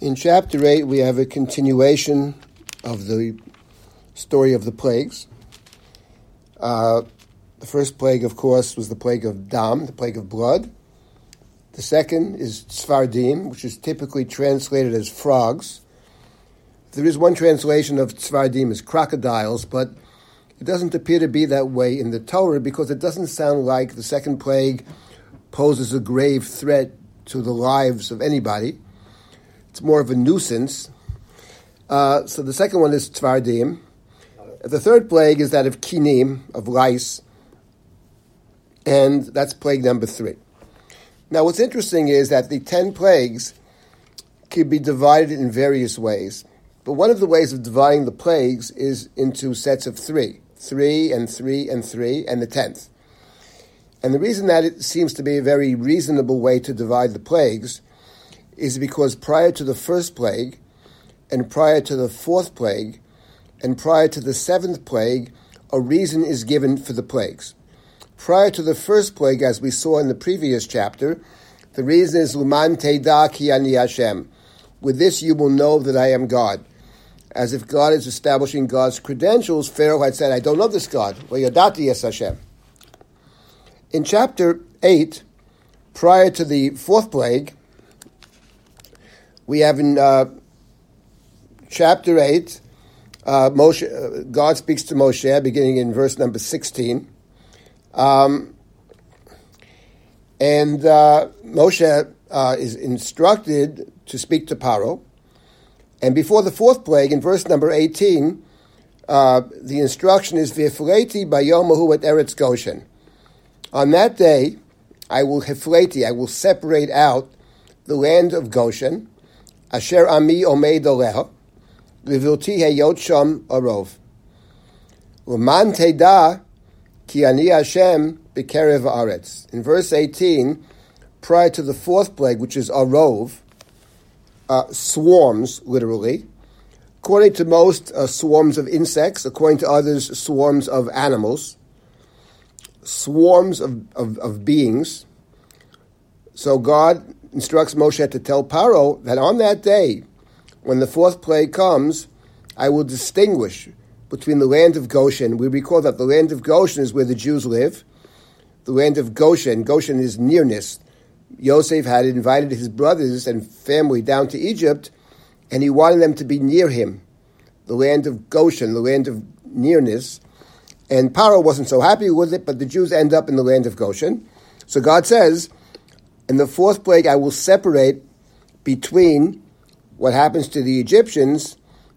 In chapter 8, we have a continuation of the story of the plagues. Uh, the first plague, of course, was the plague of Dam, the plague of blood. The second is Tzvardim, which is typically translated as frogs. There is one translation of Tzvardim as crocodiles, but it doesn't appear to be that way in the Torah because it doesn't sound like the second plague poses a grave threat to the lives of anybody. It's more of a nuisance. Uh, so the second one is Tvardim. The third plague is that of Kinim, of lice, and that's plague number three. Now, what's interesting is that the ten plagues can be divided in various ways. But one of the ways of dividing the plagues is into sets of three three and three and three, and the tenth. And the reason that it seems to be a very reasonable way to divide the plagues is because prior to the first plague, and prior to the fourth plague, and prior to the seventh plague, a reason is given for the plagues. Prior to the first plague, as we saw in the previous chapter, the reason is Luman Teda Ki Ani Hashem. With this you will know that I am God. As if God is establishing God's credentials, Pharaoh had said, I don't know this God. Well, Yadati Yes Hashem. In chapter 8, prior to the fourth plague, we have in uh, chapter 8, uh, Moshe, uh, God speaks to Moshe, beginning in verse number 16. Um, and uh, Moshe uh, is instructed to speak to Paro. And before the fourth plague, in verse number 18, uh, the instruction is V'ifleti bayomahu at Eretz Goshen. On that day, I will hefleti, I will separate out the land of Goshen, Asher Ami Omeid Oleha, Livilti Heyot Sham Arov. Uman Ki Ani Hashem B'kerev Aretz. In verse 18, prior to the fourth plague, which is Arov, uh, swarms, literally. According to most, uh, swarms of insects. According to others, swarms of animals. Swarms of, of, of beings. So God instructs Moshe to tell Paro that on that day, when the fourth plague comes, I will distinguish between the land of Goshen. We recall that the land of Goshen is where the Jews live. The land of Goshen, Goshen is nearness. Yosef had invited his brothers and family down to Egypt, and he wanted them to be near him, the land of Goshen, the land of nearness. And Paro wasn't so happy with it, but the Jews end up in the land of Goshen. So God says, in the fourth plague, I will separate between what happens to the Egyptians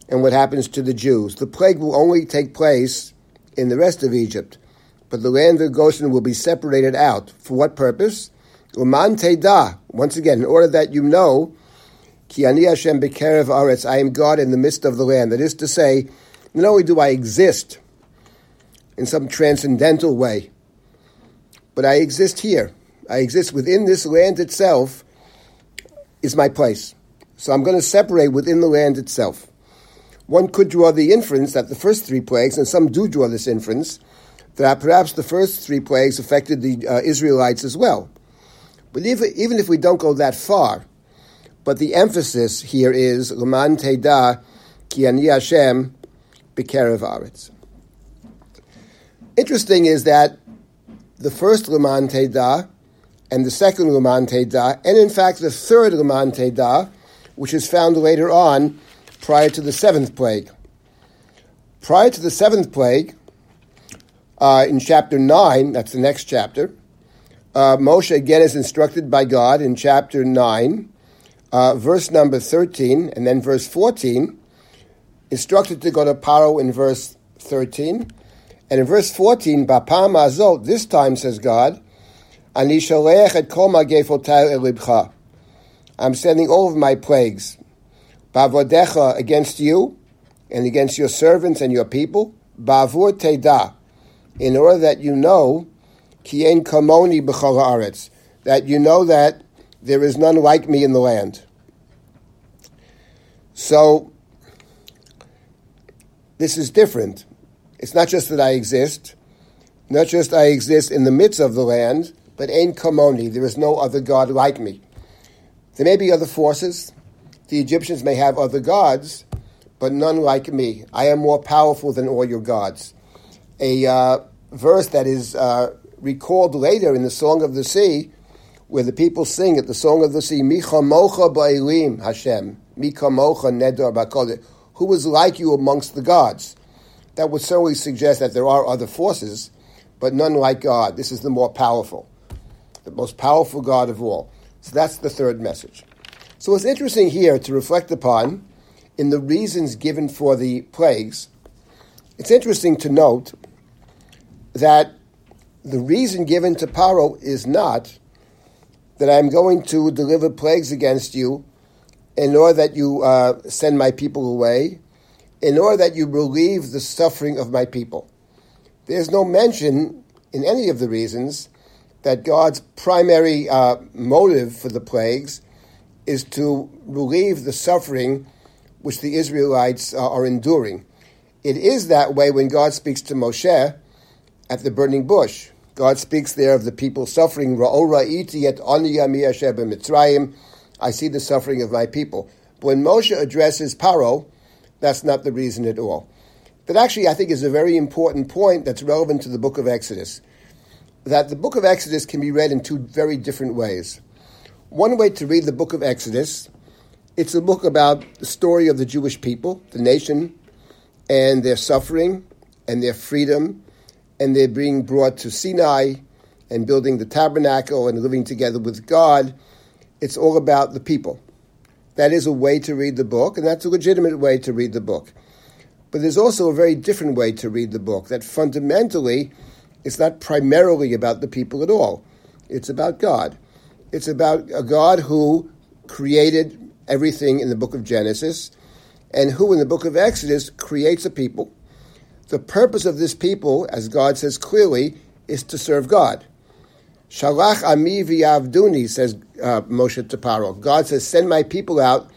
and what happens to the Jews. The plague will only take place in the rest of Egypt, but the land of Goshen will be separated out. For what purpose? Once again, in order that you know, I am God in the midst of the land. That is to say, not only do I exist in some transcendental way, but I exist here. I exist within this land itself, is my place. So I'm going to separate within the land itself. One could draw the inference that the first three plagues, and some do draw this inference, that perhaps the first three plagues affected the uh, Israelites as well. But if, even if we don't go that far, but the emphasis here is Laman Teda Ki Ani Hashem Aretz. Interesting is that the first Laman Teda and the second Luman Teda, and in fact the third Luman Teda, which is found later on prior to the seventh plague. Prior to the seventh plague, uh, in chapter 9, that's the next chapter, uh, Moshe again is instructed by God in chapter 9, uh, verse number 13, and then verse 14, instructed to go to Paro in verse 13. And in verse 14, Bapam Azot, this time, says God, I'm sending all of my plagues, bavodecha against you, and against your servants and your people, bavur teda, in order that you know, kien kamoni b'chol haaretz, that you know that there is none like me in the land. So, this is different. It's not just that I exist, not just I exist in the midst of the land, but ein kamoni, there is no other God like me. There may be other forces, The Egyptians may have other gods, but none like me. I am more powerful than all your gods. A uh, verse that is uh, recalled later in the Song of the Sea, where the people sing at the Song of the Sea, Micha mocha ba'ilim Hashem, Micha mocha nedar b'kodesh. Who is like you amongst the gods? That would certainly suggest that there are other forces, but none like God. This is the more powerful, the most powerful God of all. So that's the third message. So it's interesting here to reflect upon in the reasons given for the plagues. It's interesting to note that the reason given to Paro is not that I'm going to deliver plagues against you in order that you uh, send my people away, in order that you relieve the suffering of my people. There's no mention in any of the reasons that God's primary uh, motive for the plagues is to relieve the suffering which the Israelites uh, are enduring. It is that way when God speaks to Moshe at the burning bush. God speaks there of the people suffering. I see the suffering of my people. But when Moshe addresses Paro, that's not the reason at all. That actually, I think, is a very important point that's relevant to the book of Exodus. That the book of Exodus can be read in two very different ways. One way to read the book of Exodus, it's a book about the story of the Jewish people, the nation, and their suffering and their freedom, and their being brought to Sinai and building the tabernacle and living together with God. It's all about the people. That is a way to read the book, and that's a legitimate way to read the book. But there's also a very different way to read the book, that fundamentally it's not primarily about the people at all. It's about God. It's about a God who created everything in the book of Genesis and who in the book of Exodus creates a people. The purpose of this people, as God says clearly, is to serve God. Shalach ami v'yavduni, says uh, Moshe to. God says, send my people out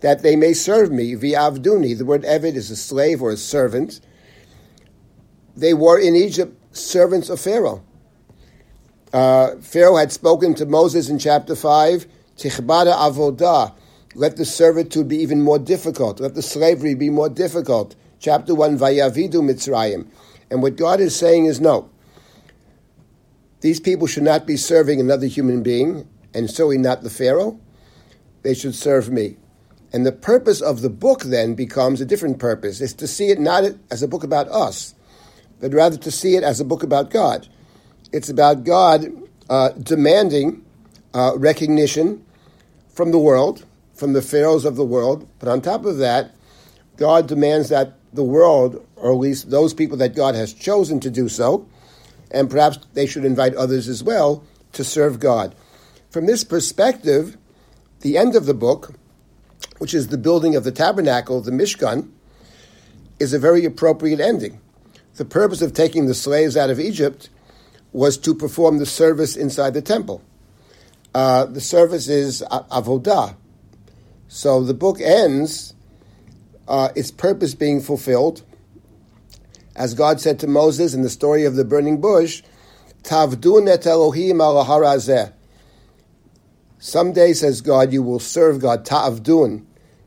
that they may serve me. V'yavduni, the word Evid is a slave or a servant. They were in Egypt servants of Pharaoh. Uh, Pharaoh had spoken to Moses in chapter 5, Tichbada avodah, let the servitude be even more difficult, let the slavery be more difficult. Chapter 1, Vayavidu Mitzrayim. And what God is saying is no. These people should not be serving another human being, and certainly not the Pharaoh. They should serve me. And the purpose of the book then becomes a different purpose. It's to see it not as a book about us, but rather to see it as a book about God. It's about God uh, demanding uh, recognition from the world, from the pharaohs of the world. But on top of that, God demands that the world, or at least those people that God has chosen to do so, and perhaps they should invite others as well to serve God. From this perspective, the end of the book, which is the building of the tabernacle, the Mishkan, is a very appropriate ending. The purpose of taking the slaves out of Egypt was to perform the service inside the temple. Uh, the service is avodah. So the book ends, uh, its purpose being fulfilled. As God said to Moses in the story of the burning bush, Tavdun et Elohim al Someday, says God, you will serve God. Ta'avdun.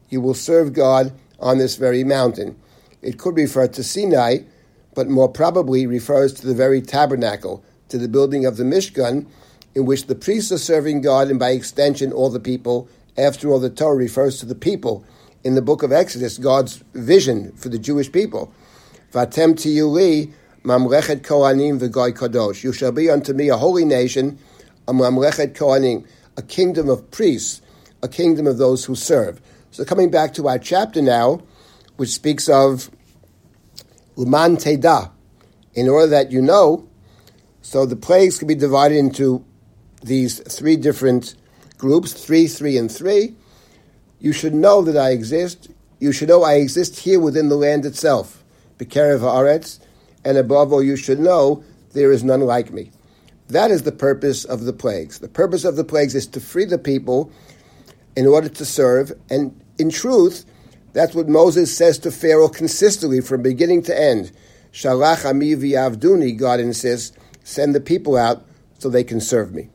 You will serve God on this very mountain. It could refer to Sinai, but more probably refers to the very tabernacle to the building of the Mishkan, in which the priests are serving God and by extension all the people. After all, the Torah refers to the people in the book of Exodus, God's vision for the Jewish people. Vatem tiyuli mamlechet kohanim v'goy kadosh. You shall be unto me a holy nation, a mamlechet kohanim, a kingdom of priests, a kingdom of those who serve. So coming back to our chapter now, which speaks of Uman Teda, in order that you know so the plagues can be divided into these three different groups, three, three, and three. You should know that I exist. You should know I exist here within the land itself, Bekerev Haaretz, and above all, you should know there is none like me. That is the purpose of the plagues. The purpose of the plagues is to free the people in order to serve, and in truth, that's what Moses says to Pharaoh consistently from beginning to end. Shalach ami v'yavduni, God insists, send the people out so they can serve me.